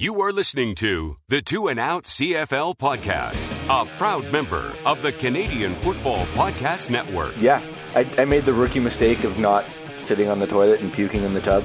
You are listening to the Two and Out CFL podcast, a proud member of the Canadian Football Podcast Network. Yeah, I, I made the rookie mistake of not sitting on the toilet and puking in the tub.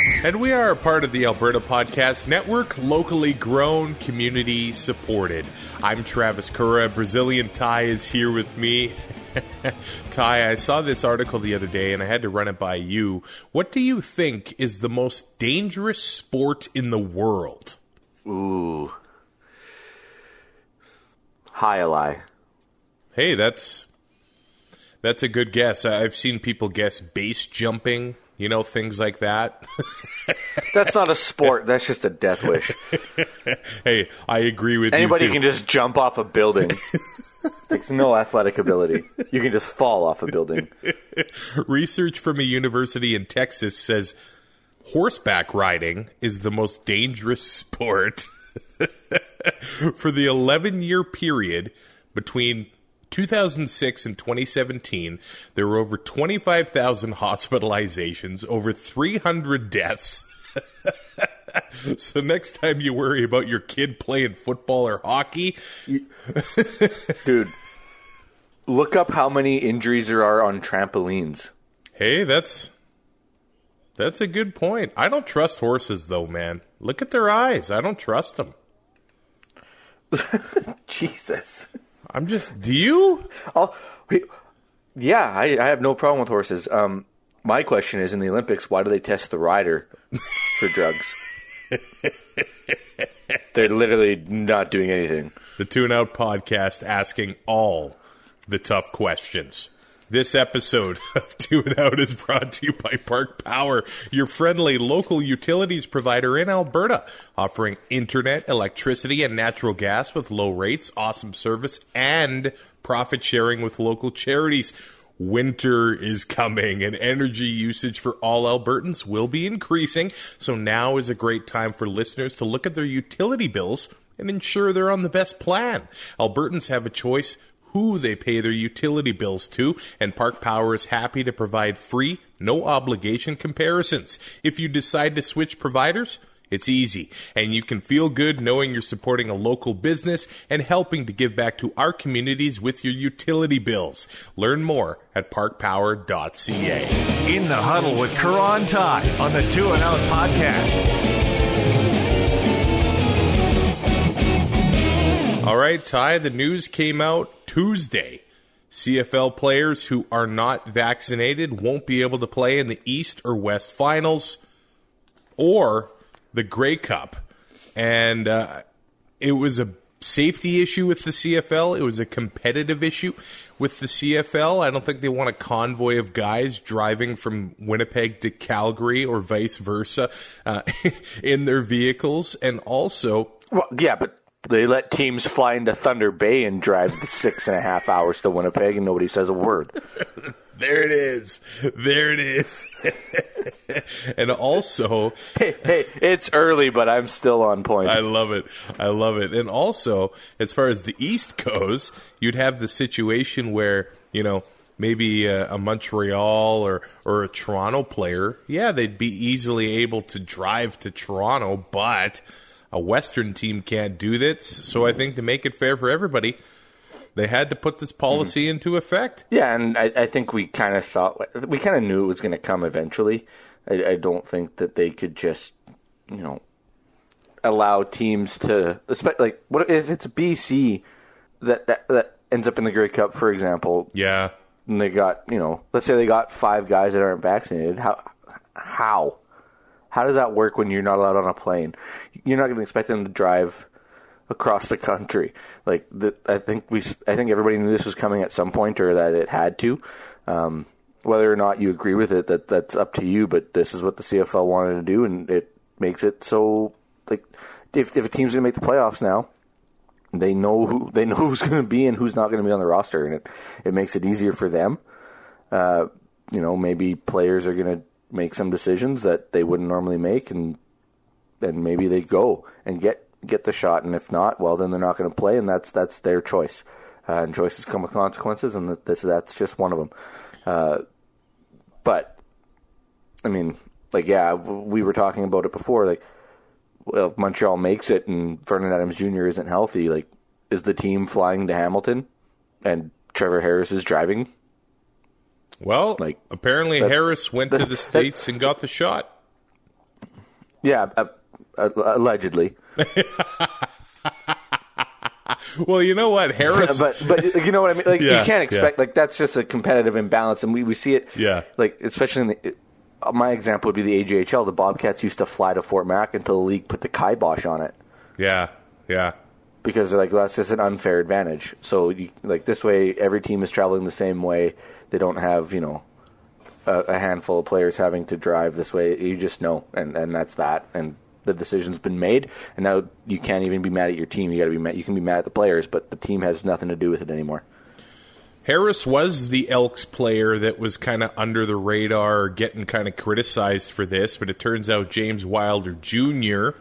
And we are a part of the Alberta Podcast Network, locally grown, community supported. I'm Travis Kura. Brazilian Ty is here with me. Ty, I saw this article the other day and I had to run it by you. What do you think is the most dangerous sport in the world? Ooh. High lie. Hey, that's that's a good guess. I've seen people guess base jumping, you know, things like that. That's not a sport. That's just a death wish. hey, I agree with Anybody you. Anybody can just jump off a building. Takes no athletic ability. You can just fall off a building. Research from a university in Texas says horseback riding is the most dangerous sport. For the 11 year period between 2006 and 2017, there were over 25,000 hospitalizations, over 300 deaths. so next time you worry about your kid playing football or hockey, Dude, look up how many injuries there are on trampolines. Hey, that's that's a good point. I don't trust horses though, man. Look at their eyes. I don't trust them. Jesus. I'm just. Do you? Oh, yeah, I, I have no problem with horses. Um, my question is in the Olympics, why do they test the rider for drugs? They're literally not doing anything. The Two and Out podcast asking all the tough questions. This episode of Two and Out is brought to you by Park Power, your friendly local utilities provider in Alberta, offering internet, electricity, and natural gas with low rates, awesome service, and profit sharing with local charities. Winter is coming and energy usage for all Albertans will be increasing. So now is a great time for listeners to look at their utility bills and ensure they're on the best plan. Albertans have a choice who they pay their utility bills to, and Park Power is happy to provide free, no obligation comparisons. If you decide to switch providers, it's easy, and you can feel good knowing you're supporting a local business and helping to give back to our communities with your utility bills. Learn more at parkpower.ca. In the huddle with and Ty on the Two and Out podcast. All right, Ty, the news came out Tuesday. CFL players who are not vaccinated won't be able to play in the East or West finals or the Grey Cup. And uh, it was a safety issue with the CFL. It was a competitive issue with the CFL. I don't think they want a convoy of guys driving from Winnipeg to Calgary or vice versa uh, in their vehicles. And also, Well, yeah, but they let teams fly into Thunder Bay and drive six and a half hours to Winnipeg, and nobody says a word. There it is. There it is. and also, Hey, hey, it's early, but I'm still on point. I love it. I love it. And also, as far as the East goes, you'd have the situation where, you know, maybe a, a Montreal or, or a Toronto player, yeah, they'd be easily able to drive to Toronto, but a Western team can't do this. So I think to make it fair for everybody, they had to put this policy into effect. Yeah, and I, I think we kind of saw, we kind of knew it was going to come eventually. I, I don't think that they could just, you know, allow teams to, like, what if it's BC that, that that ends up in the Grey Cup, for example, Yeah. and they got, you know, let's say they got five guys that aren't vaccinated. How, how, how does that work when you're not allowed on a plane? You're not going to expect them to drive across the country. Like the, I think we, I think everybody knew this was coming at some point, or that it had to. Um, whether or not you agree with it, that that's up to you. But this is what the CFL wanted to do, and it makes it so like if if a team's going to make the playoffs now, they know who they know who's going to be and who's not going to be on the roster, and it it makes it easier for them. Uh, you know, maybe players are going to make some decisions that they wouldn't normally make, and and maybe they go and get get the shot, and if not, well, then they're not going to play, and that's that's their choice. Uh, and choices come with consequences, and this that's just one of them. Uh, but I mean, like, yeah, we were talking about it before. Like, well, if Montreal makes it and Vernon Adams Jr. isn't healthy, like, is the team flying to Hamilton and Trevor Harris is driving? Well, Like, apparently Harris went to the states and got the shot. Yeah, uh, uh, allegedly. Well, you know what, Harris. but but you know what I mean. Like Yeah, you can't expect yeah. like that's just a competitive imbalance, and we, we see it. Yeah. Like especially in the. uh, My example would be the AJHL. The Bobcats used to fly to Fort Mac until the league put the kibosh on it yeah, yeah. because they're like, well, that's just an unfair advantage. So you, like this way, every team is traveling the same way. They don't have you know a, a handful of players having to drive this way. You just know, and and that's that. And the decision's been made, and now you can't even be mad at your team. You got to be mad. You can be mad at the players, but the team has nothing to do with it anymore. Harris was the Elks player that was kind of under the radar, getting kind of criticized for this, but it turns out James Wilder Jr.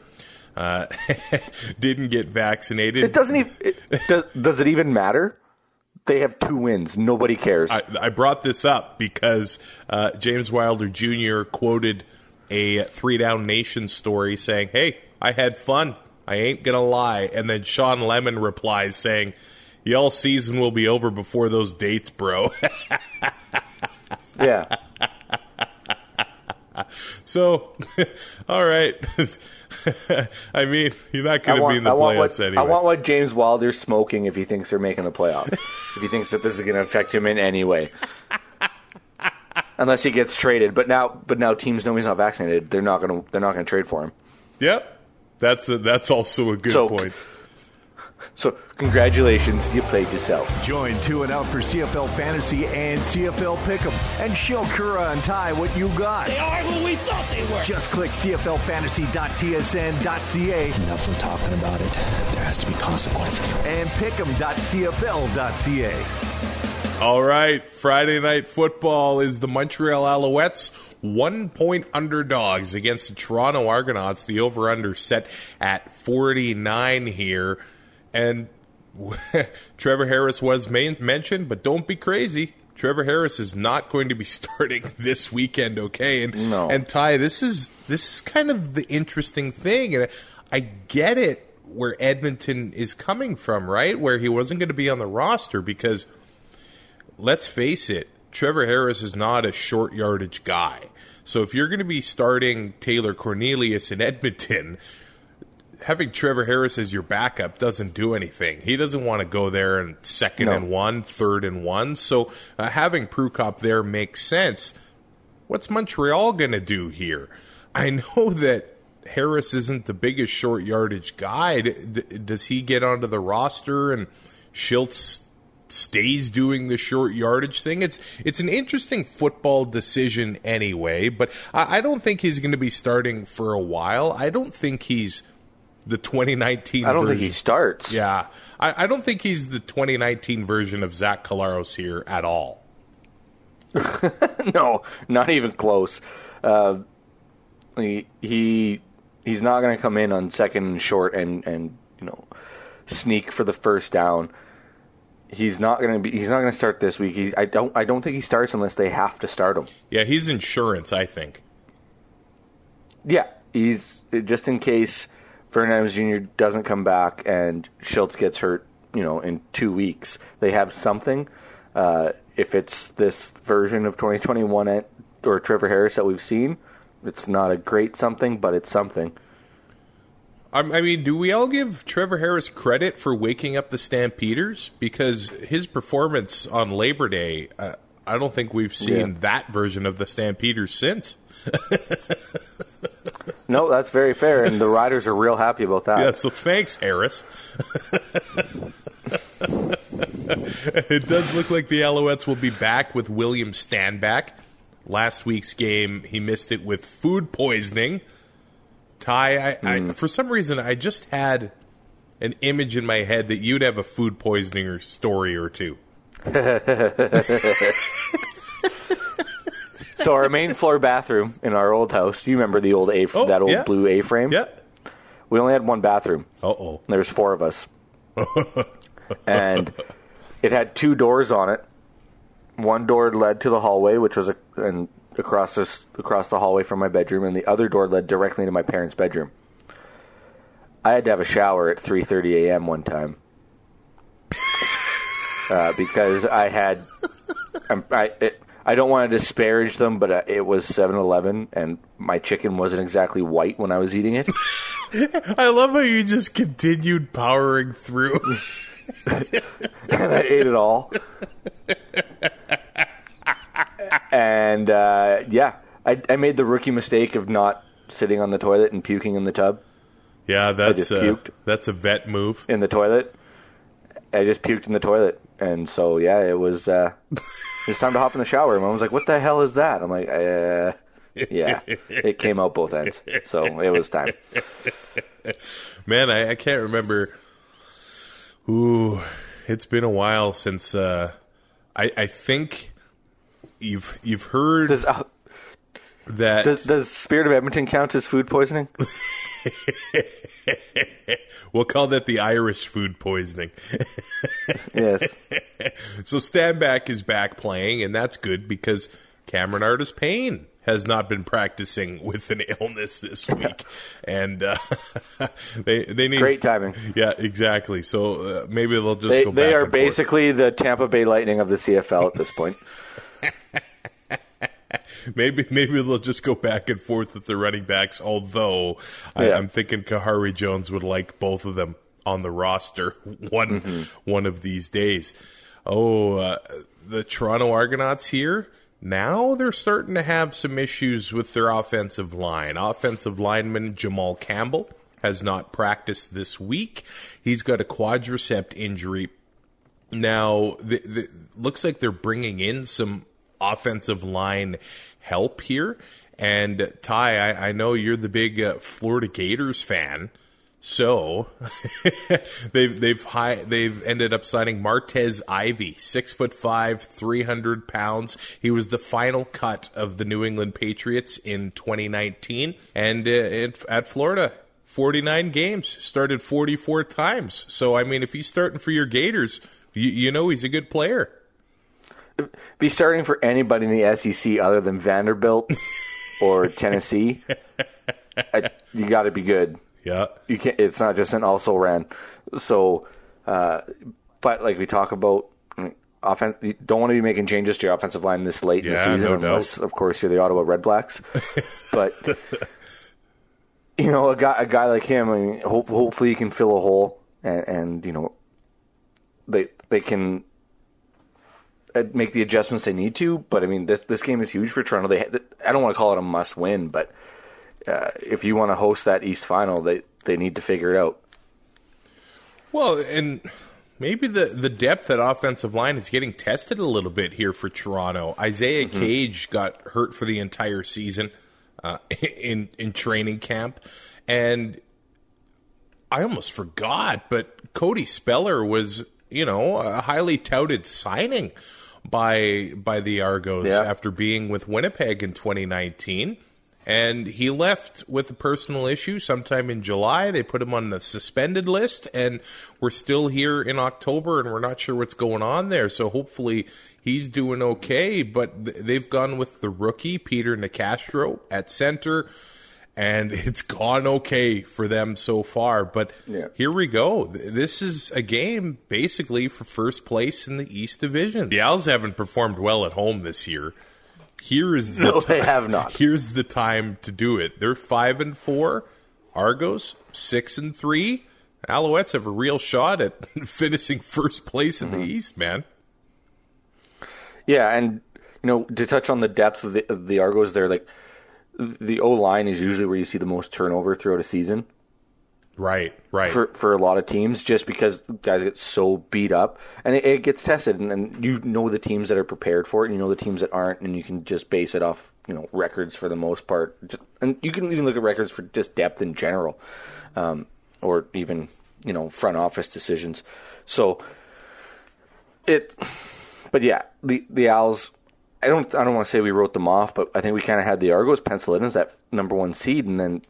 Uh, didn't get vaccinated. It doesn't even. It, does, does it even matter? They have two wins. Nobody cares. I, I brought this up because uh, James Wilder Jr. quoted a Three Down Nation story saying, Hey, I had fun. I ain't going to lie. And then Shawn Lemon replies saying, Y'all season will be over before those dates, bro. yeah. So, all right. I mean, you're not going to be in the I playoffs what, anyway. I want what James Wilder's smoking if he thinks they're making the playoffs. if he thinks that this is going to affect him in any way. Unless he gets traded, but now, but now teams know he's not vaccinated. They're not going to. They're not going to trade for him. Yep. That's a, that's also a good So- point. So, congratulations, you played yourself. Join Two and Out for CFL Fantasy and CFL Pick'em and show Kura and Ty what you got. They are who we thought they were. Just click CFLFantasy.tsn.ca Enough from talking about it. There has to be consequences. and Pick'em.cfl.ca. All right, Friday night football is the Montreal Alouettes one point underdogs against the Toronto Argonauts. The over under set at 49 here. And Trevor Harris was main- mentioned, but don't be crazy. Trevor Harris is not going to be starting this weekend, okay? And No. and Ty, this is this is kind of the interesting thing, and I get it where Edmonton is coming from, right? Where he wasn't going to be on the roster because let's face it, Trevor Harris is not a short yardage guy. So if you're going to be starting Taylor Cornelius in Edmonton, having Trevor Harris as your backup doesn't do anything. He doesn't want to go there and second No. and one, third and one. So uh, having Prukop there makes sense. What's Montreal going to do here? I know that Harris isn't the biggest short yardage guy. D- does he get onto the roster and Shiltz stays doing the short yardage thing? It's it's an interesting football decision anyway, but I, I don't think he's going to be starting for a while. I don't think he's the 2019 I don't version. think he starts. Yeah, I, I don't think he's the 2019 version of Zach Collaros here at all. no, not even close. Uh, he, he he's not going to come in on second and short and and you know sneak for the first down. He's not going to be. He's not going to start this week. He, I don't. I don't think he starts unless they have to start him. Yeah, he's insurance, I think. Yeah, he's just in case Vernon Adams Jr. doesn't come back and Shiltz gets hurt. You know, in two weeks, they have something. Uh, if it's this version of 2021 at, or Trevor Harris that we've seen, it's not a great something, but it's something. I I mean, do we all give Trevor Harris credit for waking up the Stampeders? Because his performance on Labor Day, uh, I don't think we've seen Yeah. that version of the Stampeders since. No, that's very fair, and the riders are real happy about that. Yeah, so thanks, Harris. it does look like the Alouettes will be back with William Stanback. Last week's game, he missed it with food poisoning. Ty, I, I mm. for some reason I just had an image in my head that you'd have a food poisoning or story or two. So our main floor bathroom in our old house. You remember the old A Oh, that old yeah. blue A frame? Yeah. We only had one bathroom. Uh oh. There was four of us, and it had two doors on it. One door led to the hallway, which was a, and across this across the hallway from my bedroom, and the other door led directly into my parents' bedroom. I had to have a shower at 3:30 a.m. one time uh, because I had I'm- I it, I don't want to disparage them, but uh, it was 7-Eleven, and my chicken wasn't exactly white when I was eating it. I love how you just continued powering through. and I ate it all. and uh, yeah, I, I made the rookie mistake of not sitting on the toilet and puking in the tub yeah, that's just uh, that's a vet move. in the toilet. I just puked in the toilet, and so yeah, it was uh, it was time to hop in the shower. Mom was like, "What the hell is that?" I'm like, uh, "Yeah, it came out both ends, so it was time." Man, I, I can't remember. Ooh, it's been a while since. Uh, I I think you've you've heard Does uh, that. does, does Spirit of Edmonton count as food poisoning? we'll call that the Irish food poisoning. yes. so Stanback is back playing, and that's good because Cameron Artis Payne has not been practicing with an illness this week, and uh, they they need Great timing. Yeah, exactly. So uh, maybe they'll just They, go they are and forth. basically the Tampa Bay Lightning of the CFL at this point. Maybe maybe they'll just go back and forth with the running backs. Although I, Yeah. I'm thinking Khari Jones would like both of them on the roster one Mm-hmm. one of these days. Oh, uh, the Toronto Argonauts here. Now they're starting to have some issues with their offensive line. Offensive lineman Jamal Campbell has not practiced this week. He's got a quadricep injury now, the, the, looks like they're bringing in some offensive line help here. And Ty, I, I know you're the big uh, Florida Gators fan, so they've they've high, they've ended up signing Martez Ivey, six foot five, three hundred pounds. He was the final cut of the New England Patriots in 2019, and uh, it, at Florida. 49 games, started 44 times. So, I mean, if he's starting for your Gators, you, you know he's a good player. Be starting for anybody in the SEC other than Vanderbilt or Tennessee. I, you got to be good. Yeah. You can't. It's not just an also ran. So, uh, but like we talk about. Offense, you don't want to be making changes to your offensive line this late in the season, no doubt. unless, of course, you're the Ottawa Red Blacks. but you know, a guy, a guy like him, I mean, hope, hopefully, he can fill a hole, and, and you know, they they can make the adjustments they need to. But I mean, this this game is huge for Toronto. They, I don't want to call it a must win, but uh, if you want to host that East final, they they need to figure it out. Well, and maybe the, the depth at offensive line is getting tested a little bit here for Toronto. Isaiah Cage got hurt for the entire season uh, in in training camp, and I almost forgot, but Cody Speller was you know a highly touted signing by by the Argos Yeah. after being with Winnipeg in 2019. And he left with a personal issue sometime in July. They put him on the suspended list, and we're still here in October, and we're not sure what's going on there. So hopefully he's doing okay. But th- they've gone with the rookie, Peter Nicastro, at center, and it's gone okay for them so far. But Yeah. here we go. This is a game basically for first place in the East Division. The Owls haven't performed well at home this year. Here is the No, they have not. Here's the time to do it. They're five and four. Argos six and three. Alouettes have a real shot at finishing first place in the mm-hmm. East, man. Yeah, and you know to touch on the depth of the, of the Argos, they're like the O line is usually where you see the most turnover throughout a season. Right, right. for for a lot of teams just because guys get so beat up and it, it gets tested and, and you know the teams that are prepared for it and you know the teams that aren't and you can just base it off you know records for the most part just, and you can even look at records for just depth in general um, or even you know front office decisions so it but yeah the the owls I don't I don't want to say we wrote them off but I think we kind of had the Argos penciled in as that number one seed and then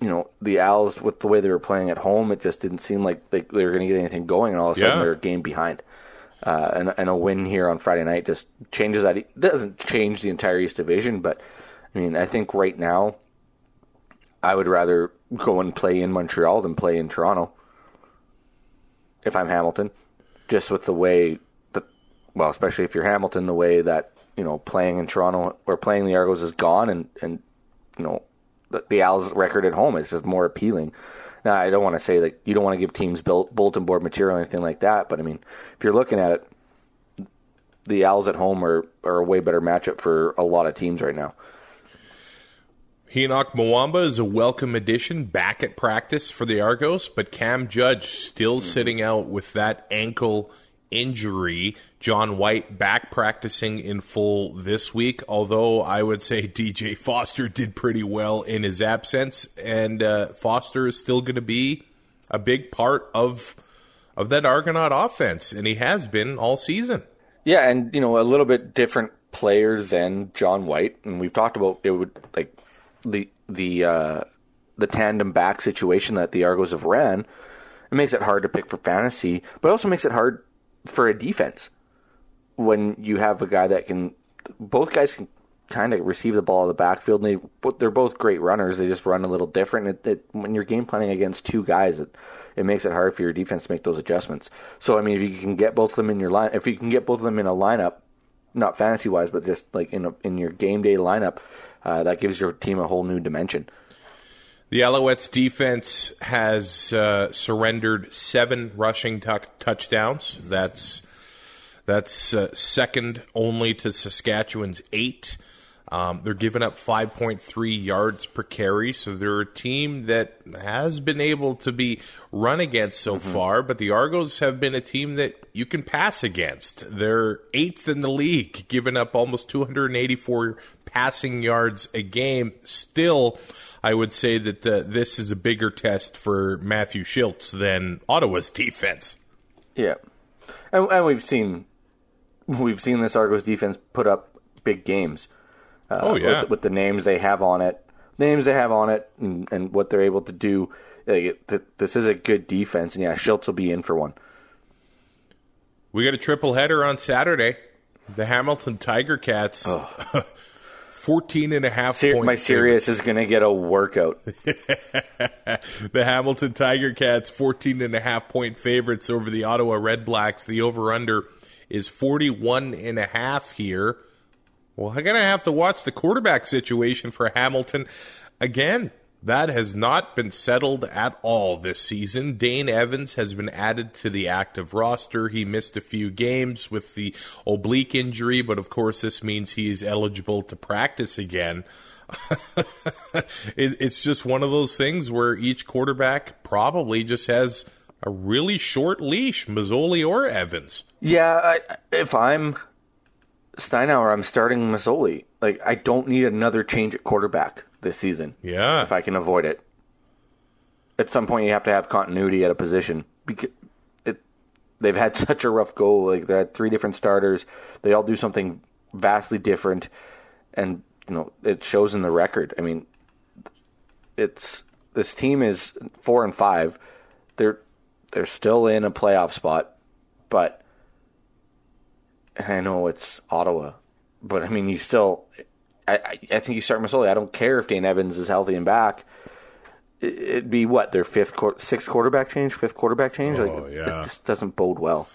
you know, the Owls with the way they were playing at home, it just didn't seem like they, they were going to get anything going, and all of a sudden Yeah. they're a game behind. Uh, and, and a win here on Friday night just changes that. It doesn't change the entire East Division, but I mean, I think right now, I would rather go and play in Montreal than play in Toronto. If I'm Hamilton, just with the way well, especially if you're Hamilton, the way that you know playing in Toronto or playing the Argos is gone, and and you know the, the Owls' record at home is just more appealing. Now, I don't want to say that you don't want to give teams built, bulletin board material or anything like that, but I mean, if you're looking at it, the Owls at home are, are a way better matchup for a lot of teams right now. Henoc Muamba is a welcome addition back at practice for the Argos, but Cam Judge still mm-hmm. sitting out with that ankle injury. John White back practicing in full this week, although I would say DJ Foster did pretty well in his absence, and uh, Foster is still going to be a big part of of that Argonaut offense, and he has been all season. Yeah, and you know, a little bit different player than John White, and we've talked about it would like the the uh, the tandem back situation that the Argos have ran. It makes it hard to pick for fantasy, but it also makes it hard for a defense when you have a guy that can. Both guys can kind of receive the ball in the backfield, and they they're both great runners. They just run a little different. It, it, when you're game planning against two guys, it it makes it hard for your defense to make those adjustments. So I mean, if you can get both of them in your line, if you can get both of them in a lineup, not fantasy wise, but just like in a, in your game day lineup, uh, that gives your team a whole new dimension. The Alouettes defense has uh, surrendered seven rushing tuck touchdowns. That's that's uh, second only to Saskatchewan's eight. Um, they're giving up 5.3 yards per carry, so they're a team that has been able to be run against so far. But the Argos have been a team that you can pass against. They're eighth in the league, giving up almost 284 passing yards a game. Still, I would say that uh, this is a bigger test for Matthew Shiltz than Ottawa's defense. Yeah, and, and we've seen we've seen this Argos defense put up big games. Uh, Oh, yeah. with, with the names they have on it, the names they have on it, and, and what they're able to do. Like, th- this is a good defense, and yeah, Shiltz will be in for one. We got a triple header on Saturday. The Hamilton Tiger Cats, 14 and a half Ser- my Sirius is going to get a workout. the Hamilton Tiger Cats 14 and a half point favorites over the Ottawa Red Blacks. The over under is 41 and a half here. Well, I'm going to have to watch the quarterback situation for Hamilton again. That has not been settled at all this season. Dane Evans has been added to the active roster. He missed a few games with the oblique injury, but of course, this means he's eligible to practice again. it, it's just one of those things where each quarterback probably just has a really short leash, Masoli or Evans. Yeah, I, if I'm Steinauer, I'm starting Masoli. Like, I don't need another change at quarterback this season. Yeah. if I can avoid it. At some point, you have to have continuity at a position because it. They've had such a rough go. Like they had three different starters. They all do something vastly different, and you know it shows in the record. I mean, it's this team is four and five. They're they're still in a playoff spot, but and I know it's Ottawa, but I mean you still. I, I think you start Masoli. I don't care if Dane Evans is healthy and back. It- It'd be what their fifth, sixth quarterback change, fifth quarterback change. Oh, like, yeah. it just doesn't bode well.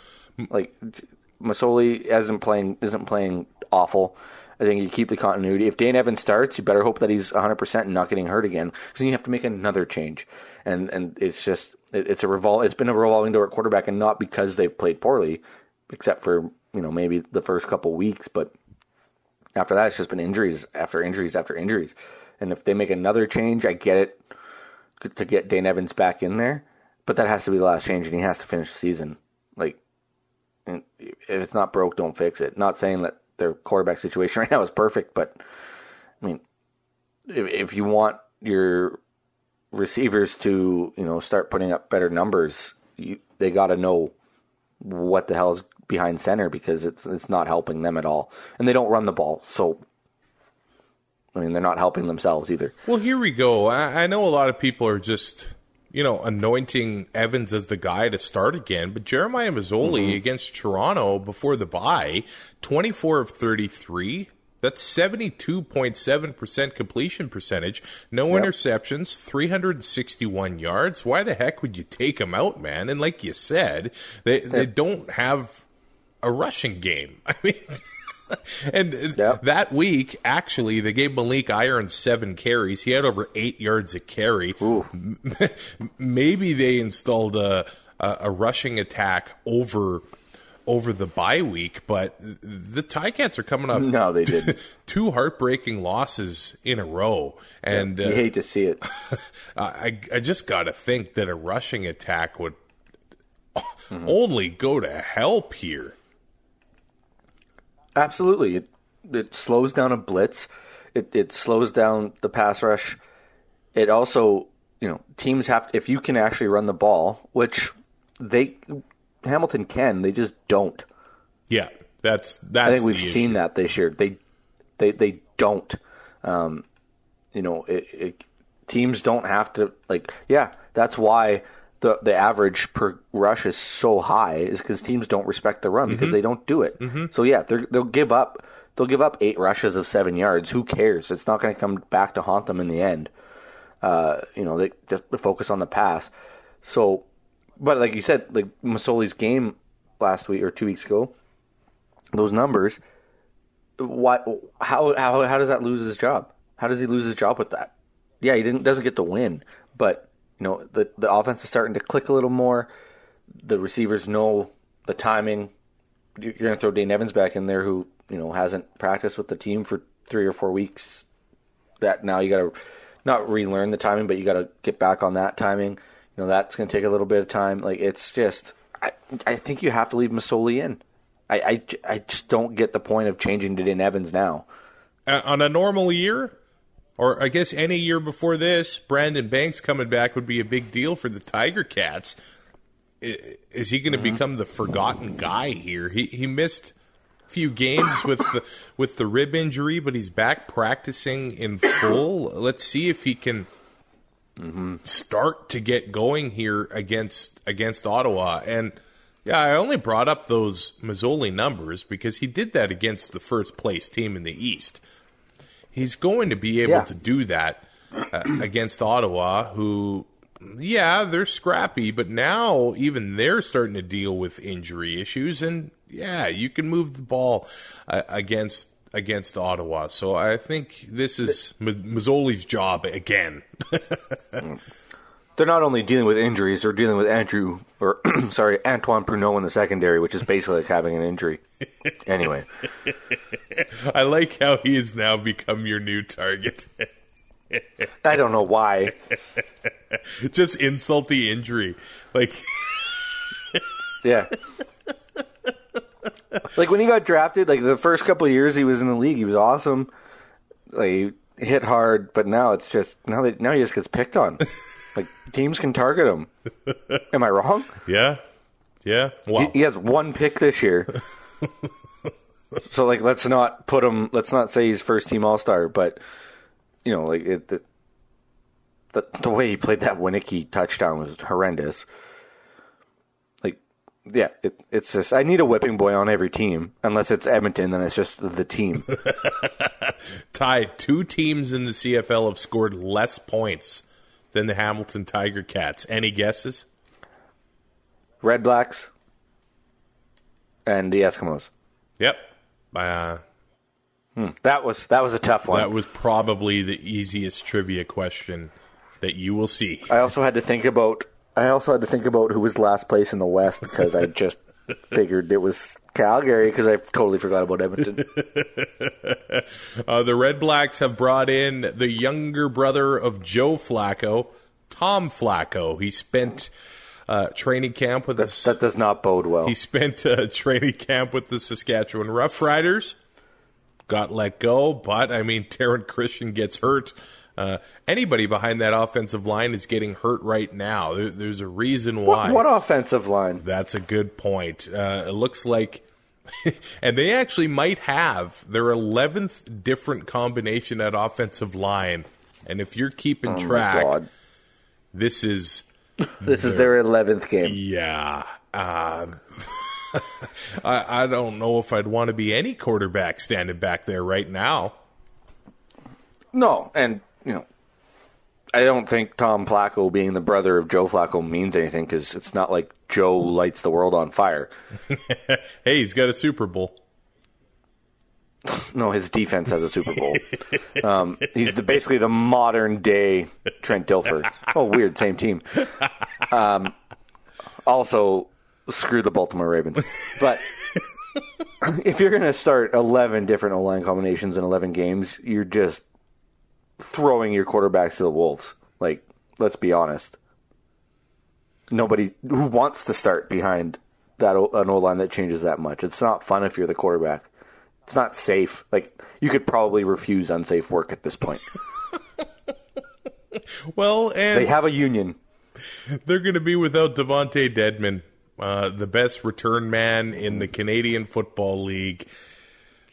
Like Masoli isn't playing, isn't playing awful. I think you keep the continuity. If Dane Evans starts, you better hope that he's 100 percent and not getting hurt again, because then you have to make another change. And and it's just it, it's a revol. It's been a revolving door at quarterback, and not because they've played poorly, except for you know maybe the first couple weeks, but after that, it's just been injuries after injuries after injuries. And if they make another change, I get it. to get Dane Evans back in there, but that has to be the last change, and he has to finish the season. Like, if it's not broke, don't fix it. Not saying that their quarterback situation right now is perfect, but I mean, if, if you want your receivers to you know start putting up better numbers, you, they got to know what the hell is behind center because it's it's not helping them at all, and they don't run the ball, so. I mean, they're not helping themselves either. Well, here we go. I, I know a lot of people are just, you know, anointing Evans as the guy to start again, but Jeremiah Masoli Mm-hmm. against Toronto before the bye, 24 of 33. That's 72.7% completion percentage. No Yep. interceptions, 361 yards. Why the heck would you take him out, man? And like you said, they, they don't have a rushing game. I mean, and uh, Yep. that week, actually, they gave Maleek Irons seven carries. He had over eight yards a carry. Maybe they installed a, a, a rushing attack over over the bye week, but the Ticats are coming off No, they didn't. two heartbreaking losses in a row, and you uh, hate to see it. I I just got to think that a rushing attack would Mm-hmm. only go to help here. Absolutely, it it slows down a blitz. It it slows down the pass rush. It also, you know, teams have if you can actually run the ball, which they Hamilton can, they just don't. Yeah, that's that's. I think we've seen issue. that this year. They they they don't. Um, you know, it, it, teams don't have to like. Yeah, that's why the the average per rush is so high is because teams don't respect the run because they don't do it. So yeah, they'll give up. They'll give up eight rushes of seven yards. Who cares? It's not going to come back to haunt them in the end. Uh, you know, they just focus on the pass. So, but like you said, like Masoli's game last week or two weeks ago, those numbers. Why? How? How? How does that lose his job? How does he lose his job with that? Yeah, he didn't doesn't get the win, but you know the the offense is starting to click a little more. The receivers know the timing. You're going to throw Dane Evans back in there, who you know hasn't practiced with the team for three or four weeks. That now you got to not relearn the timing, but you got to get back on that timing. You know that's going to take a little bit of time. Like it's just, I I think you have to leave Masoli in. I, I, I just don't get the point of changing to Dane Evans now. Uh, on a normal year, or I guess any year before this, Brandon Banks coming back would be a big deal for the Tiger Cats. Is he going to become the forgotten guy here? He he missed a few games with the with the rib injury, but he's back practicing in full. Let's see if he can start to get going here against against Ottawa. And yeah, I only brought up those Masoli numbers because he did that against the first place team in the East. He's going to be able Yeah. to do that uh, against Ottawa, who, yeah, they're scrappy, but now even they're starting to deal with injury issues. And yeah, you can move the ball uh, against against Ottawa. So I think this is Ma- Masoli's job again. They're not only dealing with injuries; they're dealing with Andrew, or sorry, Antoine Pruneau in the secondary, which is basically like having an injury. Anyway, I like how he has now become your new target. I don't know why. Just insult the injury. Like, Yeah. Like when he got drafted, like the first couple of years he was in the league, he was awesome. Like he hit hard, but now it's just now that now he just gets picked on. like teams can target him. Am I wrong? yeah, yeah. He, Wow. he has one pick this year. so like let's not put him let's not say he's first team all star, but you know, like it, the, the the way he played that Winnicky touchdown was horrendous. Yeah, it, it's just I need a whipping boy on every team. Unless it's Edmonton, then it's just the team. Tied. Two teams in the CFL have scored less points than the Hamilton Tiger Cats. Any guesses? Red Blacks and the Eskimos. Yep. Uh, That was that was a tough one. that was probably the easiest trivia question that you will see. I also had to think about I also had to think about who was last place in the West because I just figured it was Calgary because I totally forgot about Edmonton. Uh, the Red Blacks have brought in the younger brother of Joe Flacco, Tom Flacco. He spent uh, training camp with us. that does not bode well. He spent uh, training camp with the Saskatchewan Roughriders. Got let go, but I mean, Taryn Christion gets hurt. Uh, anybody behind that offensive line is getting hurt right now. There, there's a reason why. What, what offensive line? That's a good point. Uh, it looks like, and they actually might have their eleventh different combination at offensive line. And if you're keeping Oh, track, God. this is This is their eleventh game. yeah. Uh, I, I don't know if I'd want to be any quarterback standing back there right now. No, and you know, I don't think Tom Flacco being the brother of Joe Flacco means anything because it's not like Joe lights the world on fire. Hey, he's got a Super Bowl. No, his defense has a Super Bowl. um, he's the, basically the modern day Trent Dilfer. Oh, weird, same team. Um, also, screw the Baltimore Ravens. But if you're going to start 11 different O line combinations in 11 games, you're just throwing your quarterbacks to the wolves. Like, let's be honest. Nobody who wants to start behind that an O line that changes that much. It's not fun if you're the quarterback. It's not safe. Like you could probably refuse unsafe work at this point. Well, and they have a union. they're going to be without DeVonte Dedmon, uh, the best return man in the Canadian Football League.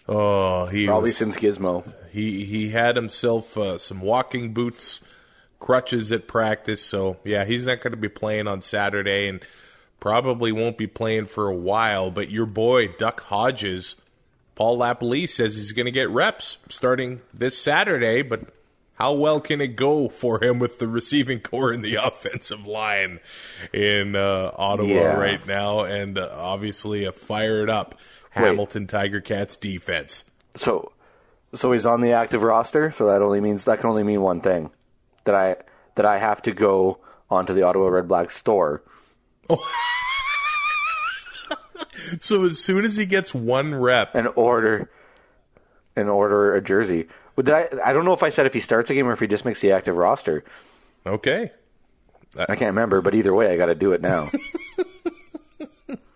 Oh, he Probably was, since Gizmo. He he had himself uh, some walking boots, crutches at practice. So yeah, he's not going to be playing on Saturday, and probably won't be playing for a while. But your boy Duck Hodges, Paul LaPolice says he's going to get reps starting this Saturday. But how well can it go for him with the receiving core and the offensive line in uh, Ottawa Yeah. right now, and uh, obviously a fired up Hamilton Tiger Cats defense. So, so he's on the active roster. So that only means that can only mean one thing: that I that I have to go onto the Ottawa Red Black store. So as soon as he gets one rep, and order and order a jersey. But I? I don't know if I said if he starts a game or if he just makes the active roster. okay. I can't remember, but either way, I got to do it now.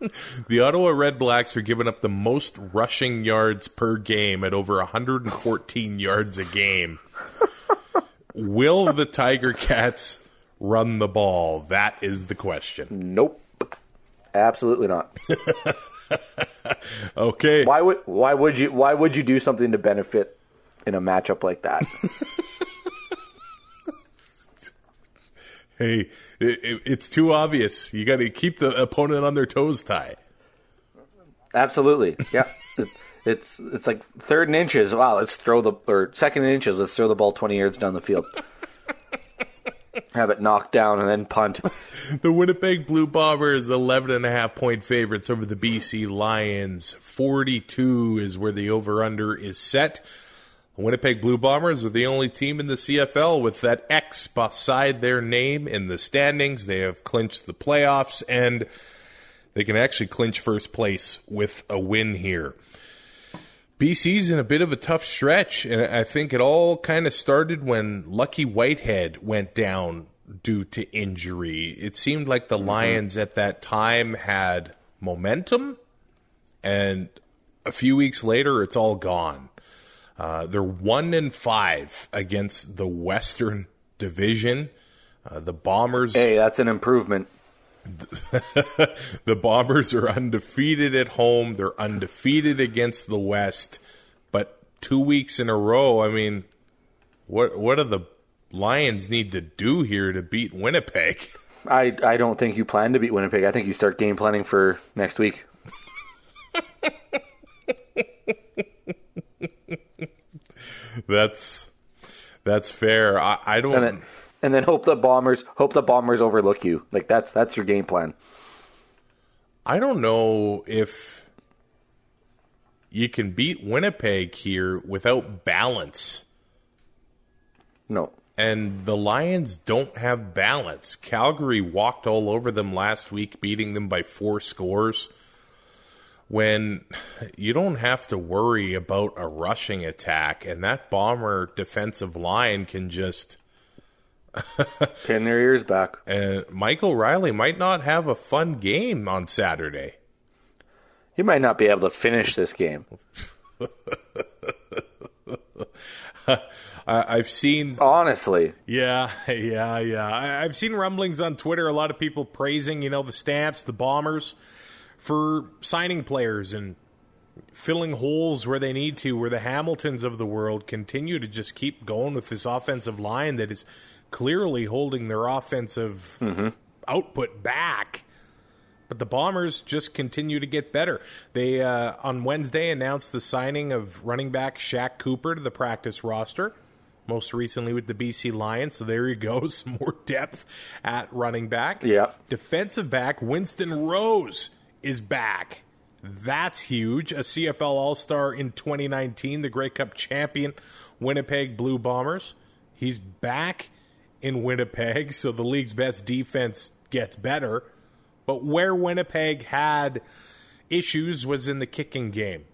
The Ottawa Red Blacks are giving up the most rushing yards per game at over 114 yards a game. Will the Tiger Cats run the ball? That is the question. nope, absolutely not. Okay. Why would why would you why would you do something to benefit in a matchup like that? Hey, it, it, it's too obvious. You got to keep the opponent on their toes, Ty. Absolutely, yeah. It, it's it's like third and inches. Wow, let's throw the or second and inches. Let's throw the ball twenty yards down the field. Have it knocked down and then punt. The Winnipeg Blue Bombers, 11 and a half point favorites over the BC Lions. 42 is where the over under is set. Winnipeg Blue Bombers are the only team in the CFL with that X beside their name in the standings. They have clinched the playoffs and they can actually clinch first place with a win here. BC's in a bit of a tough stretch, and I think it all kind of started when Lucky Whitehead went down due to injury. It seemed like the mm-hmm. Lions at that time had momentum, and a few weeks later, it's all gone. Uh, they're one and five against the Western Division. Uh, the Bombers. Hey, that's an improvement. the Bombers are undefeated at home. They're undefeated against the West. But two weeks in a row, I mean, what what do the Lions need to do here to beat Winnipeg? I I don't think you plan to beat Winnipeg. I think you start game planning for next week. That's that's fair. I, I don't. and then and then hope the bombers hope the bombers overlook you. Like that's that's your game plan. I don't know if you can beat Winnipeg here without balance. No. And the Lions don't have balance. Calgary walked all over them last week, beating them by four scores. When you don't have to worry about a rushing attack, and that bomber defensive line can just Pin their ears back. And Michael Reilly might not have a fun game on Saturday. He might not be able to finish this game. I've seen Honestly, Yeah, yeah, yeah. I've seen rumblings on Twitter. A lot of people praising, you know, the Stamps, the Bombers, for signing players and filling holes where they need to. Where the Hamiltons of the world continue to just keep going with this offensive line that is clearly holding their offensive output back. But the Bombers just continue to get better. They uh, on Wednesday announced the signing of running back Shaq Cooper to the practice roster. Most recently with the BC Lions, so there you go, some more depth at running back. Yeah. Defensive back Winston Rose is back. That's huge. A CFL All Star in 2019, the Grey Cup champion Winnipeg Blue Bombers. He's back in Winnipeg, so the league's best defense gets better. But where Winnipeg had issues was in the kicking game.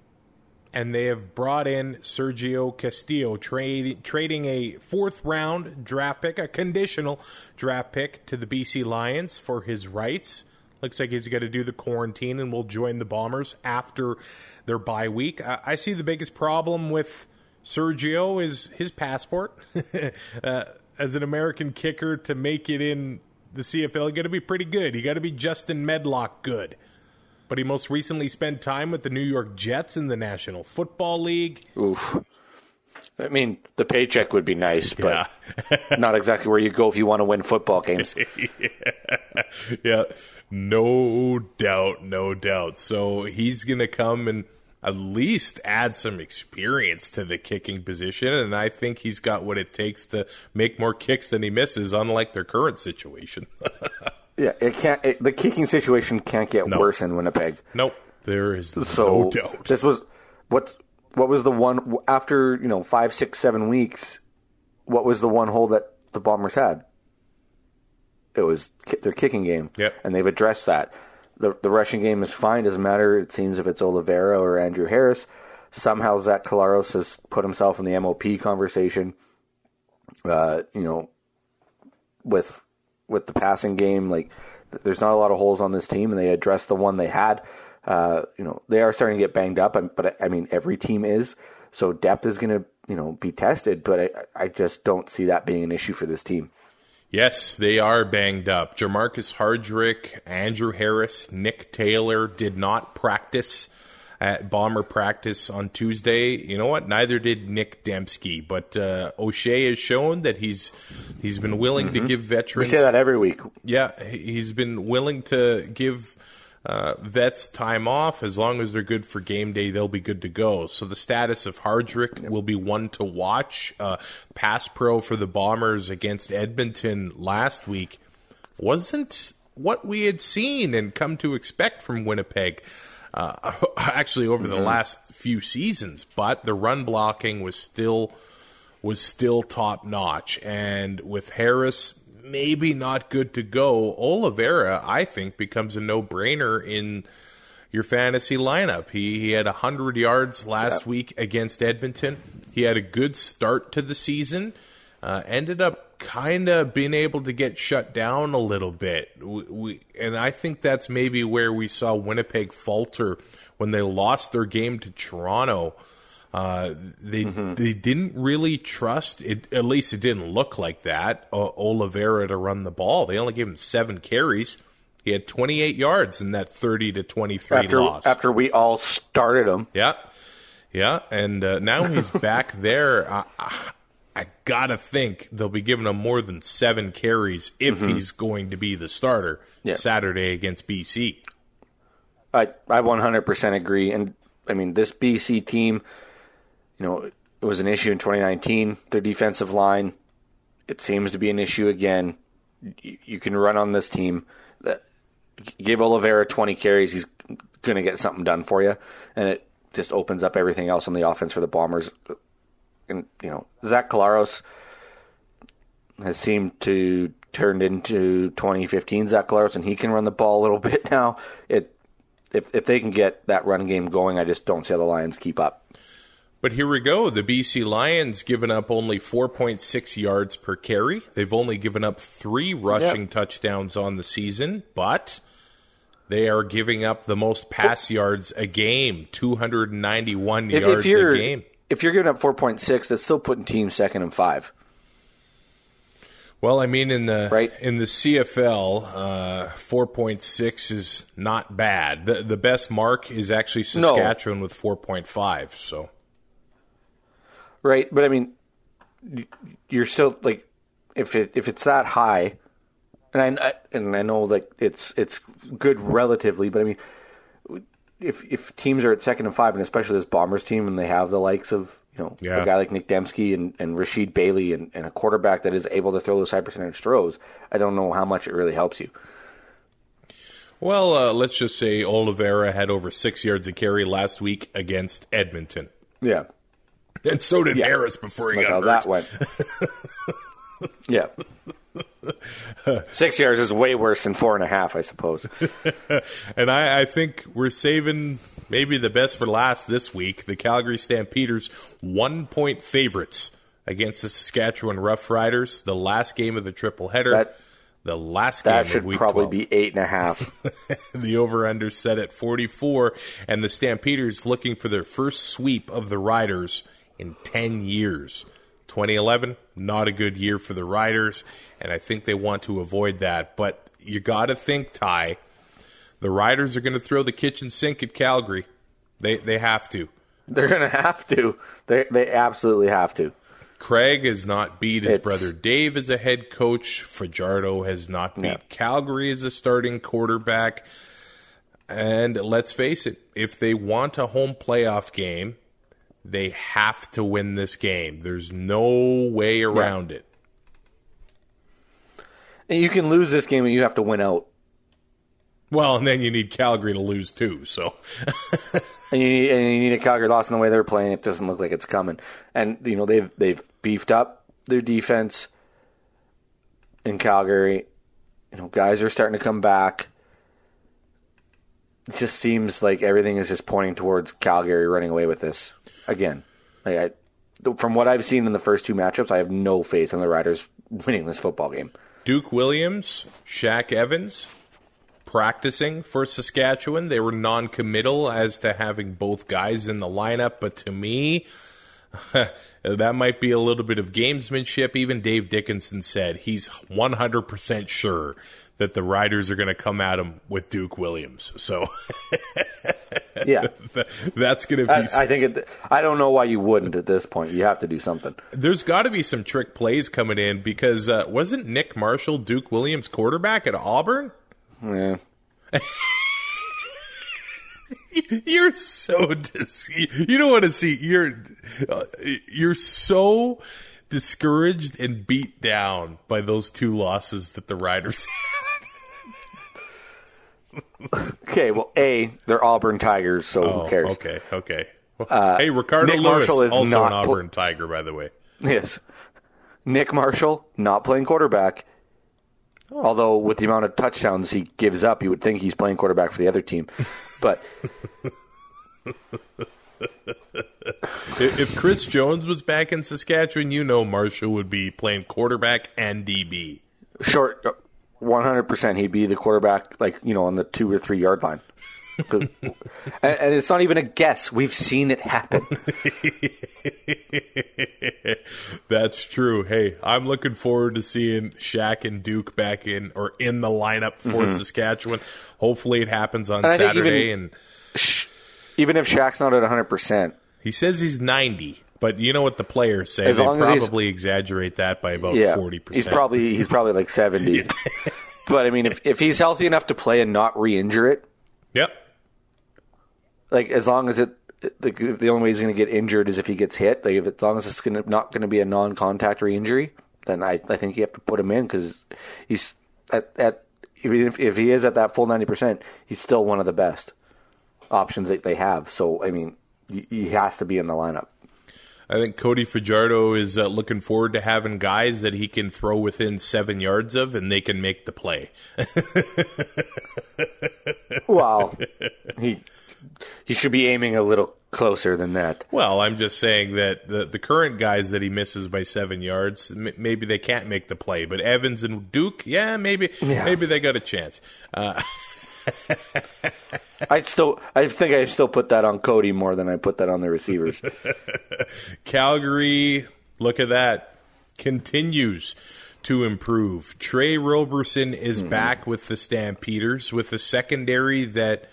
And they have brought in Sergio Castillo, trade, trading a fourth round draft pick, a conditional draft pick to the BC Lions for his rights. Looks like he's got to do the quarantine and will join the Bombers after their bye week. I, I see the biggest problem with Sergio is his passport. uh, as an American kicker, to make it in the CFL, you got to be pretty good. You got to be Justin Medlock good. But he most recently spent time with the New York Jets in the National Football League. oof. I mean, the paycheck would be nice, but not exactly where you go if you want to win football games. yeah, no doubt, no doubt. So he's going to come and at least add some experience to the kicking position, and I think he's got what it takes to make more kicks than he misses, unlike their current situation. Yeah, it can't. It, the kicking situation can't get No. worse in Winnipeg. nope, there is So no doubt. this was what what was the one after you know five, six, seven weeks. What was the one hole that the Bombers had? It was their kicking game, Yep. and they've addressed that. the The rushing game is fine. Doesn't matter. It seems if it's Oliveira or Andrew Harris. Somehow Zach Collaros has put himself in the MOP conversation. Uh, you know, with with the passing game. Like, there's not a lot of holes on this team, and they addressed the one they had. Uh, you know, they are starting to get banged up, but I mean, every team is. So depth is going to, you know, be tested. But I, I just don't see that being an issue for this team. Yes, they are banged up. Jamarcus Hardrick, Andrew Harris, Nick Taylor did not practice at Bomber practice on Tuesday. You know what? Neither did Nick Dembski. But uh, O'Shea has shown that he's he's been willing to give veterans. We say that every week. Yeah, he's been willing to give uh, vets time off as long as they're good for game day. They'll be good to go. So the status of Hardrick will be one to watch. Uh, pass pro for the Bombers against Edmonton last week wasn't what we had seen and come to expect from Winnipeg. Uh, actually, over the last few seasons, but the run blocking was still was still top notch. And with Harris maybe not good to go, Oliveira, I think, becomes a no brainer in your fantasy lineup. He, he had 100 yards last week against Edmonton. He had a good start to the season. Uh, ended up kind of being able to get shut down a little bit. We, we, and I think that's maybe where we saw Winnipeg falter when they lost their game to Toronto. Uh, they they didn't really trust it. At least it didn't look like that. Uh, Oliveira to run the ball. They only gave him seven carries. He had 28 yards in that 30 to 23 After loss. after we all started him, Yeah, yeah, and uh, now he's back there. I, I, I gotta think they'll be giving him more than seven carries if he's going to be the starter Yeah. Saturday against BC. I I 100% agree. And I mean, this BC team, you know, it was an issue in 2019. Their defensive line, it seems to be an issue again. You, can run on this team. That give Oliveira 20 carries, he's going to get something done for you, and it just opens up everything else on the offense for the Bombers. And you know, Zach Collaros has seemed to turned into 2015 Zach Collaros, and he can run the ball a little bit now. It if if they can get that run game going, I just don't see how the Lions keep up. But here we go. The BC Lions given up only 4.6 yards per carry. They've only given up three rushing Yep. touchdowns on the season, but they are giving up the most pass yards a game 291 If, yards if a game. if you're giving up four point six, that's still putting teams second and five. Well, I mean, in the Right. in the CFL, uh, four point six is not bad. The the best mark is actually No. Saskatchewan with four point five. So Right, but I mean, you're still like, if it if it's that high, and I and I know like it's it's good relatively, but I mean, if if teams are at second and five, and especially this Bombers team, and they have the likes of you know Yeah. a guy like Nick Dembski and and Rasheed Bailey, and, and a quarterback that is able to throw those high percentage throws, I don't know how much it really helps you. Well, uh, let's just say Oliveira had over six yards of carry last week against Edmonton, Yeah, and so did Yeah. Harris before he how got hurt. that went. yeah. Six yards is way worse than four and a half, I suppose. And I, I think we're saving maybe the best for last this week. The Calgary Stampeders one point favorites against the Saskatchewan Roughriders. The last game of the triple header. That- the last game That of should week probably 12. be eight and a half. the over under set at 44 and the stampeders looking for their first sweep of the riders in 10 years 2011 not a good year for the riders and i think they want to avoid that but you got to think ty the riders are going to throw the kitchen sink at calgary they they have to They're gonna have to. They they absolutely have to. Craig has not beat his It's- brother Dave as a head coach. Fajardo has not beat Yeah. Calgary as a starting quarterback. And let's face it, if they want a home playoff game, they have to win this game. There's no way around it. And you can lose this game and you have to win out. Well, and then you need Calgary to lose too. So, And you need, and you need a Calgary loss in the way they're playing. It doesn't look like it's coming. And you know they've they've beefed up their defense in Calgary. You know guys are starting to come back. It just seems like everything is just pointing towards Calgary running away with this again. Like I, from what I've seen in the first two matchups, I have no faith in the Riders winning this football game. Duke Williams, Shaq Evans, practicing for Saskatchewan. They were non-committal as to having both guys in the lineup, but to me, that might be a little bit of gamesmanship. Even Dave Dickenson said he's 100% sure that the Riders are going to come at him with Duke Williams. So Yeah, that's going to I, be. I think it. I don't know why you wouldn't at this point. You have to do something. there's got to be some trick plays coming in because uh, wasn't Nick Marshall Duke Williams quarterback at Auburn? Yeah. You're so dis- you don't want to see you're uh, you're so discouraged and beat down by those two losses that the Riders Okay, well, A, they're Auburn Tigers, so Oh, who cares? okay, okay. Uh, hey, Ricardo Nick Lewis, Marshall is also an pl- Auburn Tiger, by the way. Yes. Nick Marshall, not playing quarterback. Oh. Although, with the amount of touchdowns he gives up, you would think he's playing quarterback for the other team. But If Chris Jones was back in Saskatchewan, you know Marshall would be playing quarterback and DB. short, 100%, he'd be the quarterback, like, you know, on the two or three yard line. and, and it's not even a guess. We've seen it happen. That's true. Hey, I'm looking forward to seeing Shaq and Duke back in or in the lineup for Saskatchewan. Hopefully, it happens on Mm-hmm. And Saturday. and Even if Shaq's not at 100%, he says he's 90, but you know what the players say? As they probably exaggerate that by about yeah, 40%. he's probably he's probably like 70. but I mean, if if he's healthy enough to play and not re-injure it, Yep. like as long as it the, the only way he's going to get injured is if he gets hit. Like if as long as it's to not going to be a non-contact re-injury, then I I think you have to put him in because he's at at if, if he is at that full ninety percent, he's still one of the best options that they have. So I mean, he, has to be in the lineup. I think Cody Fajardo is uh, looking forward to having guys that he can throw within seven yards of and they can make the play. Well, he he should be aiming a little closer than that. Well, I'm just saying that the the current guys that he misses by seven yards, m- maybe they can't make the play. But Evans and Duke, yeah, maybe Yeah. maybe they got a chance. Uh, I'd still, I think I still put that on Cody more than I put that on the receivers. Calgary, look at that, continues to improve. Tre Roberson is mm-hmm. back with the Stampeders with a secondary that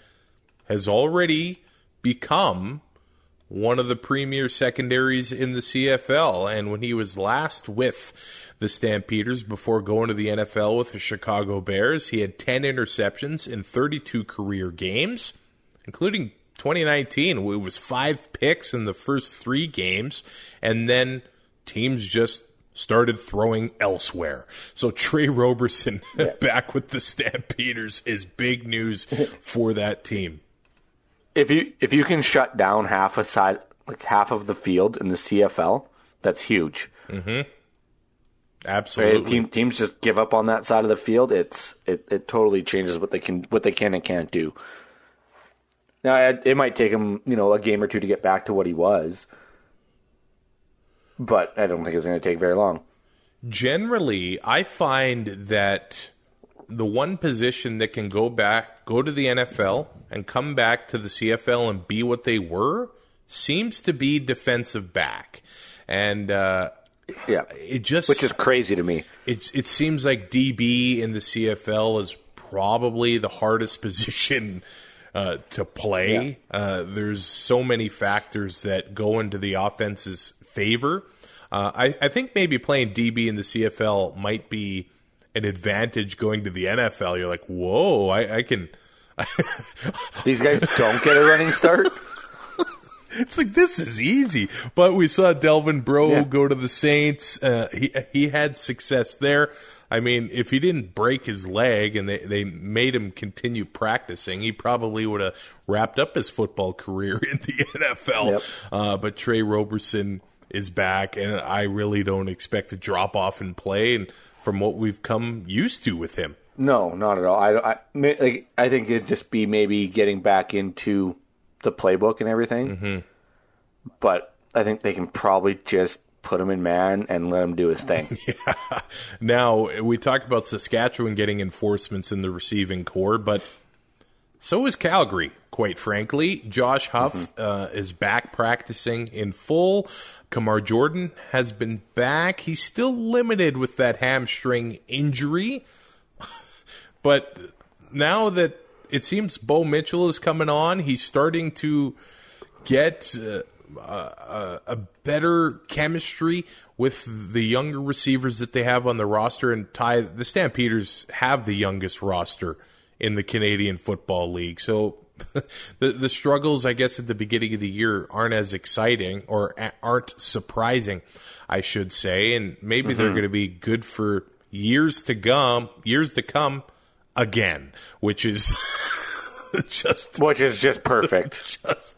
has already become one of the premier secondaries in the CFL. And when he was last with the Stampeders before going to the NFL with the Chicago Bears, he had 10 interceptions in 32 career games, including 2019. It was five picks in the first three games, and then teams just started throwing elsewhere. So Tre Roberson back with the Stampeders is big news for that team. If you if you can shut down half a side, like half of the field in the CFL, that's huge. Mm-hmm. Right? Absolutely. Team, teams just give up on that side of the field. It's it, it totally changes what they can what they can and can't do. Now it, it might take him you know a game or two to get back to what he was, but I don't think it's going to take very long. generally i find that the one position that can go back go to the nfl and come back to the cfl and be what they were seems to be defensive back and uh, Yeah, it just which is crazy to me. it, it seems like DB in the CFL is probably the hardest position uh, to play. Uh, there's so many factors that go into the offense's favor. Uh, I, I think maybe playing DB in the CFL might be an advantage going to the NFL. You're like, whoa, I, I can. These guys don't get a running start. It's like this is easy, but we saw Delvin Breaux Yeah. go to the Saints. Uh, he he had success there. I mean, if he didn't break his leg and they, they made him continue practicing, he probably would have wrapped up his football career in the NFL. Yep. Uh, but Tre Roberson is back, and I really don't expect to drop off and play. And from what we've come used to with him, No, not at all. I, I, like, I think it'd just be maybe getting back into the playbook and everything. Mm-hmm. But I think they can probably just put him in man and let him do his thing. Now, we talked about Saskatchewan getting enforcements in the receiving core, but so is Calgary, quite frankly. Josh Huff uh, is back practicing in full. Kamar Jordan has been back. He's still limited with that hamstring injury. but now that it seems Bo Mitchell is coming on, he's starting to get uh, a, a better chemistry with the younger receivers that they have on the roster. And Ty, the Stampeders have the youngest roster in the Canadian Football League. So the the struggles, I guess, at the beginning of the year aren't as exciting or aren't surprising, I should say. And maybe they're going to be good for years to come, years to come again, which is just Which is just perfect. just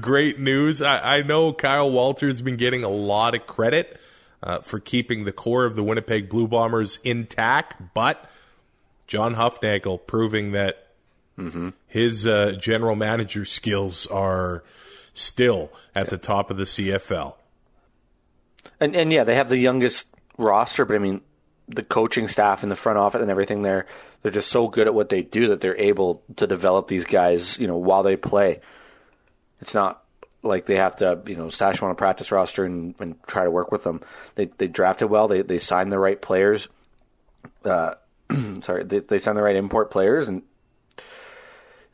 great news. I, I know Kyle Walter's been getting a lot of credit uh, for keeping the core of the Winnipeg Blue Bombers intact, but John Hufnagel proving that his uh, general manager skills are still at the top of the CFL. and and yeah, they have the youngest roster, but I mean, the coaching staff and the front office and everything there, they're just so good at what they do that they're able to develop these guys, you know, while they play. It's not like they have to, you know, stash them on a practice roster and, and try to work with them. They they drafted well. They they signed the right players. Uh, sorry, they they signed the right import players, and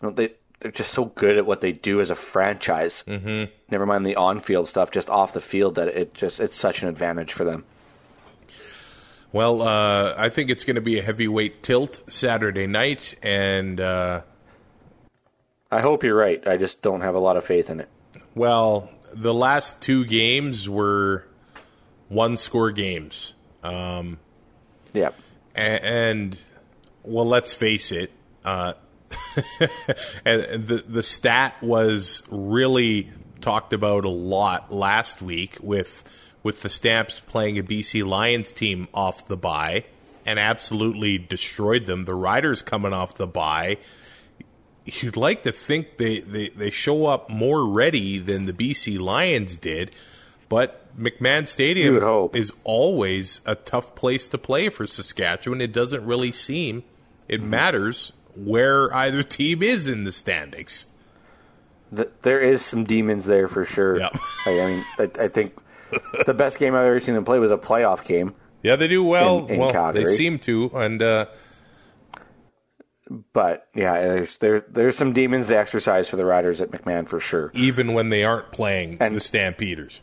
know they they're just so good at what they do as a franchise. Mm-hmm. Never mind the on-field stuff, just off the field that it just it's such an advantage for them. Well, uh, I think it's going to be a heavyweight tilt Saturday night, and uh, I hope you're right. I just don't have a lot of faith in it. Well, the last two games were one score games. Um, Yeah. and, and well, let's face it, uh, and the the stat was really talked about a lot last week with with the Stamps playing a BC Lions team off the bye and absolutely destroyed them. The Riders coming off the bye. you'd like to think they, they, they show up more ready than the BC Lions did, but McMahon Stadium is always a tough place to play for Saskatchewan. It doesn't really seem it Mm-hmm. matters where either team is in the standings. Th- there is some demons there for sure. Yeah. I, I mean, I, I think the best game I've ever seen them play was a playoff game. Yeah, they do well. In- in well, Calgary. they seem to, and uh, But yeah, there's there there's some demons to exercise for the Riders at McMahon for sure. even when they aren't playing And- the Stampeders.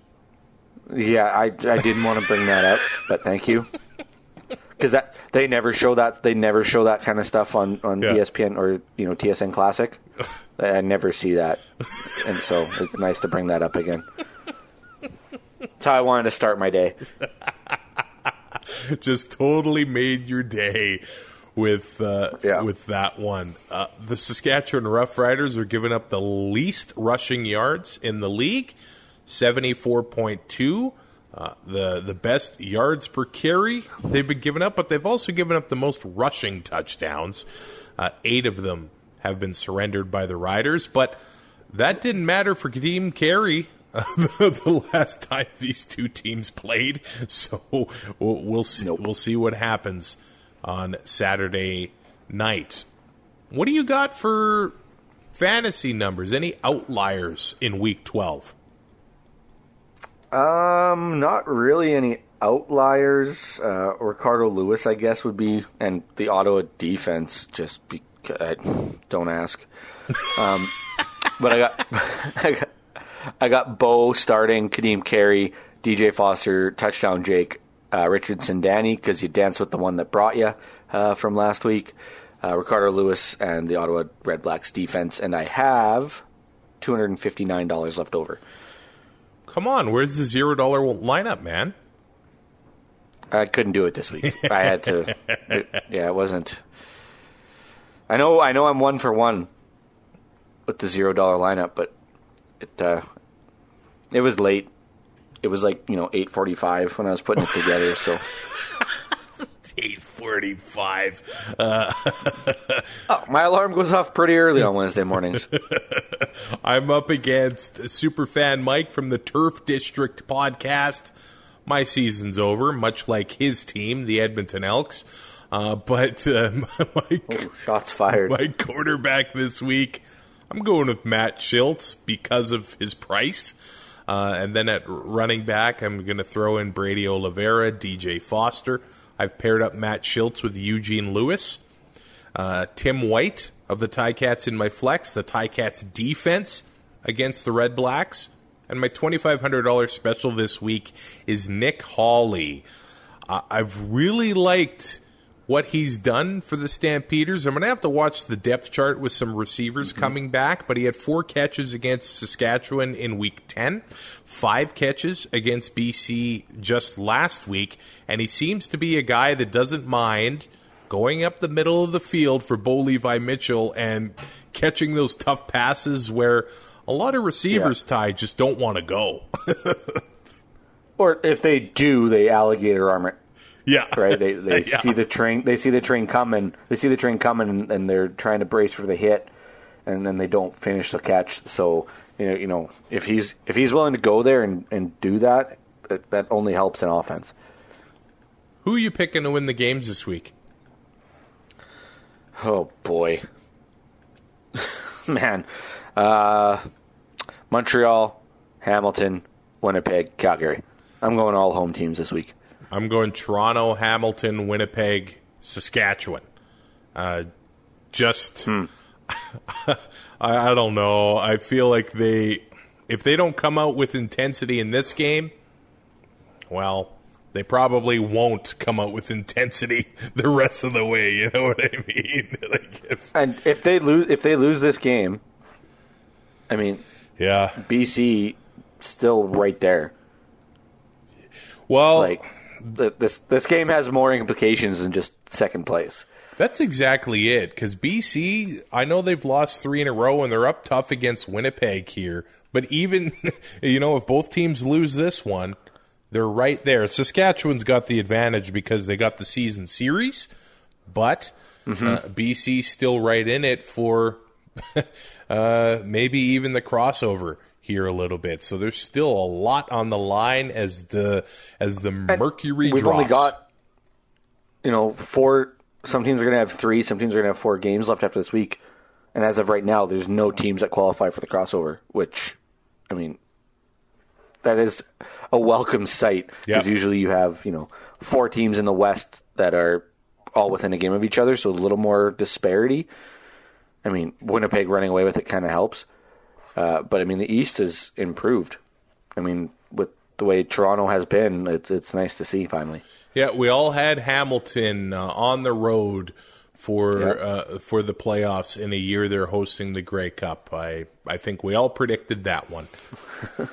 Yeah, I, I didn't want to bring that up, but thank you. Because that they never show that they never show that kind of stuff on on Yeah. ESPN or you know TSN Classic. I never see that, and so it's nice to bring that up again. That's how I wanted to start my day. just totally made your day with uh, Yeah. with that one. Uh, the Saskatchewan Roughriders are giving up the least rushing yards in the league, seventy four point two. Uh, the the best yards per carry they've been giving up, but they've also given up the most rushing touchdowns. Uh, eight of them have been surrendered by the Riders, but that didn't matter for Kadeem Carey uh, the, the last time these two teams played. So we'll, we'll see. We'll see what happens on Saturday night. What do you got for fantasy numbers? Any outliers in Week Twelve? Um, not really any outliers. Uh, Ricardo Lewis, I guess, would be, and the Ottawa defense. Just be, uh, don't ask. Um, but I got, I got, I got Bo starting, Kadeem Carey, DJ Foster, touchdown Jake, uh, Richardson Danny, because you danced with the one that brought you uh, from last week. Uh, Ricardo Lewis and the Ottawa Redblacks defense, and I have two hundred and fifty nine dollars left over. Come on, where's the zero dollar lineup, man? I couldn't do it this week. I had to. it- yeah, it wasn't. I know. I know. I'm one for one with the zero dollar lineup, but it uh, it was late. It was like you know eight forty five when I was putting it together. So Eight forty-five. oh, my alarm goes off pretty early on Wednesday mornings. I'm up against superfan Mike from the Turf District podcast. My season's over, much like his team, the Edmonton Elks. Uh, but uh, my, Oh, shots fired. my quarterback this week, I'm going with Matt Shiltz because of his price. Uh, and then at running back, I'm going to throw in Brady Oliveira, DJ Foster. I've paired up Matt Shiltz with Eugene Lewis. Uh, Tim White of the Ti-Cats in my flex, the Ti-Cats defense against the Redblacks. And my $2,500 special this week is Nick Hawley. Uh, I've really liked what he's done for the Stampeders. I'm going to have to watch the depth chart with some receivers mm-hmm. coming back, but he had four catches against Saskatchewan in week 10, five catches against BC just last week, and he seems to be a guy that doesn't mind going up the middle of the field for Bo Levi Mitchell and catching those tough passes where a lot of receivers, Ty, just don't want to go. or if they do, they alligator arm it. Yeah. right? They they Yeah. see the train they see the train coming. They see the train coming, and, and they're trying to brace for the hit, and then they don't finish the catch. So you know, you know, if he's if he's willing to go there and, and do that, that, that only helps in offense. Who are you picking to win the games this week? Oh boy, man, uh, Montreal, Hamilton, Winnipeg, Calgary. I'm going all home teams this week. I'm going Toronto, Hamilton, Winnipeg, Saskatchewan. Uh, just, I, I don't know. I feel like they, if they don't come out with intensity in this game, well, they probably won't come out with intensity the rest of the way. You know what I mean? like if, And if they lose, if they lose this game, I mean, yeah. BC still right there. Well, Like th- this this game has more implications than just second place. That's exactly it. Because BC, I know they've lost three in a row and they're up tough against Winnipeg here. But even, you know, if both teams lose this one, they're right there. Saskatchewan's got the advantage because they got the season series, but uh, BC's still right in it for uh, maybe even the crossover here a little bit. So there's still a lot on the line as the as the mercury We've drops. only got, you know, four. Some teams are going to have three. Some teams are going to have four games left after this week. And as of right now, there's no teams that qualify for the crossover. Which, I mean, that is a welcome sight because Yeah. usually you have you know four teams in the West that are all within a game of each other, so a little more disparity. I mean, Winnipeg running away with it kind of helps, uh, but I mean the East has improved. I mean, with the way Toronto has been, it's it's nice to see finally. Yeah, we all had Hamilton uh, on the road for Yeah. uh, for the playoffs in a year they're hosting the Grey Cup. I I think we all predicted that one.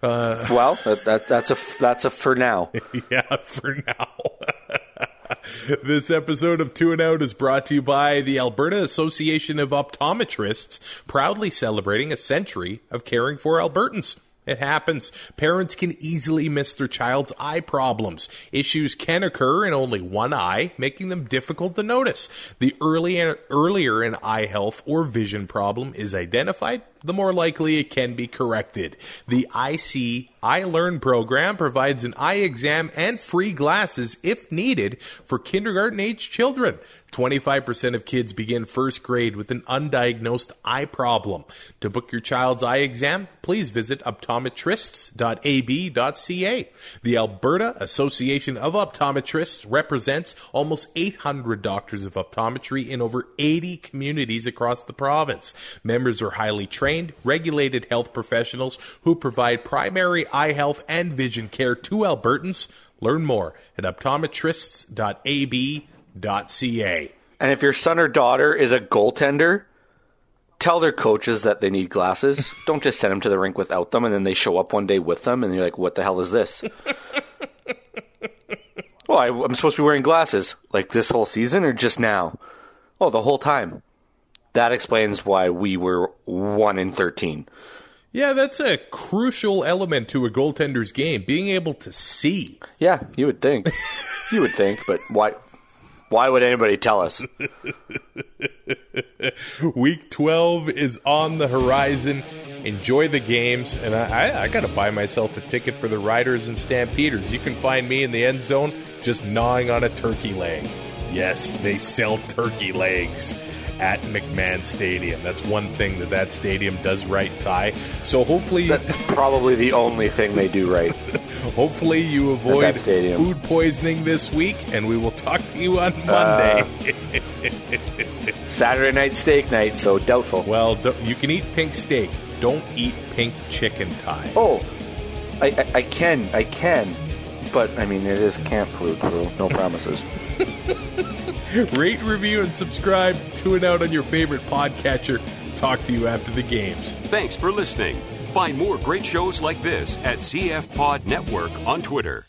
Well, that, that that's a that's a for now. yeah, for now. this episode of Two and Out is brought to you by the Alberta Association of Optometrists, proudly celebrating a century of caring for Albertans. It happens. Parents can easily miss their child's eye problems. Issues can occur in only one eye, making them difficult to notice. The earlier, earlier an eye health or vision problem is identified, the more likely it can be corrected. The IC I Learn program provides an eye exam and free glasses if needed for kindergarten age children. 25% of kids begin first grade with an undiagnosed eye problem. To book your child's eye exam, please visit optometrists.ab.ca. The Alberta Association of Optometrists represents almost 800 doctors of optometry in over 80 communities across the province. Members are highly trained, regulated health professionals who provide primary eye health and vision care to Albertans. Learn more at optometrists.ab.ca. And if your son or daughter is a goaltender, tell their coaches that they need glasses. Don't just send them to the rink without them, and then they show up one day with them, and you're like, "What the hell is this?" well, I, I'm supposed to be wearing glasses like this whole season, or just now? Oh, the whole time. That explains why we were one in thirteen. Yeah, that's a crucial element to a goaltender's game, being able to see. Yeah, you would think. you would think, but why? Why would anybody tell us? Week 12 is on the horizon. Enjoy the games, and I, I, I got to buy myself a ticket for the Riders and Stampeders. You can find me in the end zone just gnawing on a turkey leg. Yes, they sell turkey legs at McMahon Stadium. That's one thing that that stadium does right, Ty. So hopefully, That's probably the only thing they do right. hopefully you avoid food poisoning this week, and we will talk to you on Monday. Uh, Saturday night steak night, so doubtful. well, you can eat pink steak. Don't eat pink chicken, Ty. Oh, I, I, I can, I can, but I mean it is camp food, so no promises. Rate, review, and subscribe and out on your favorite podcatcher. Talk to you after the games. Thanks for listening. Find more great shows like this at CF Pod Network on Twitter.